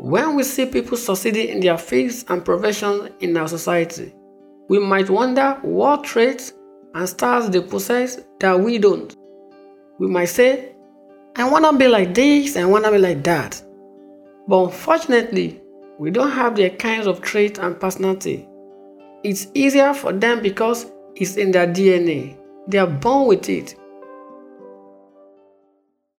When we see people succeeding in their fields and professions in our society, we might wonder what traits and styles they possess that we don't. We might say, I want to be like this and I want to be like that. But unfortunately, we don't have their kinds of traits and personality. It's easier for them because it's in their DNA. They are born with it.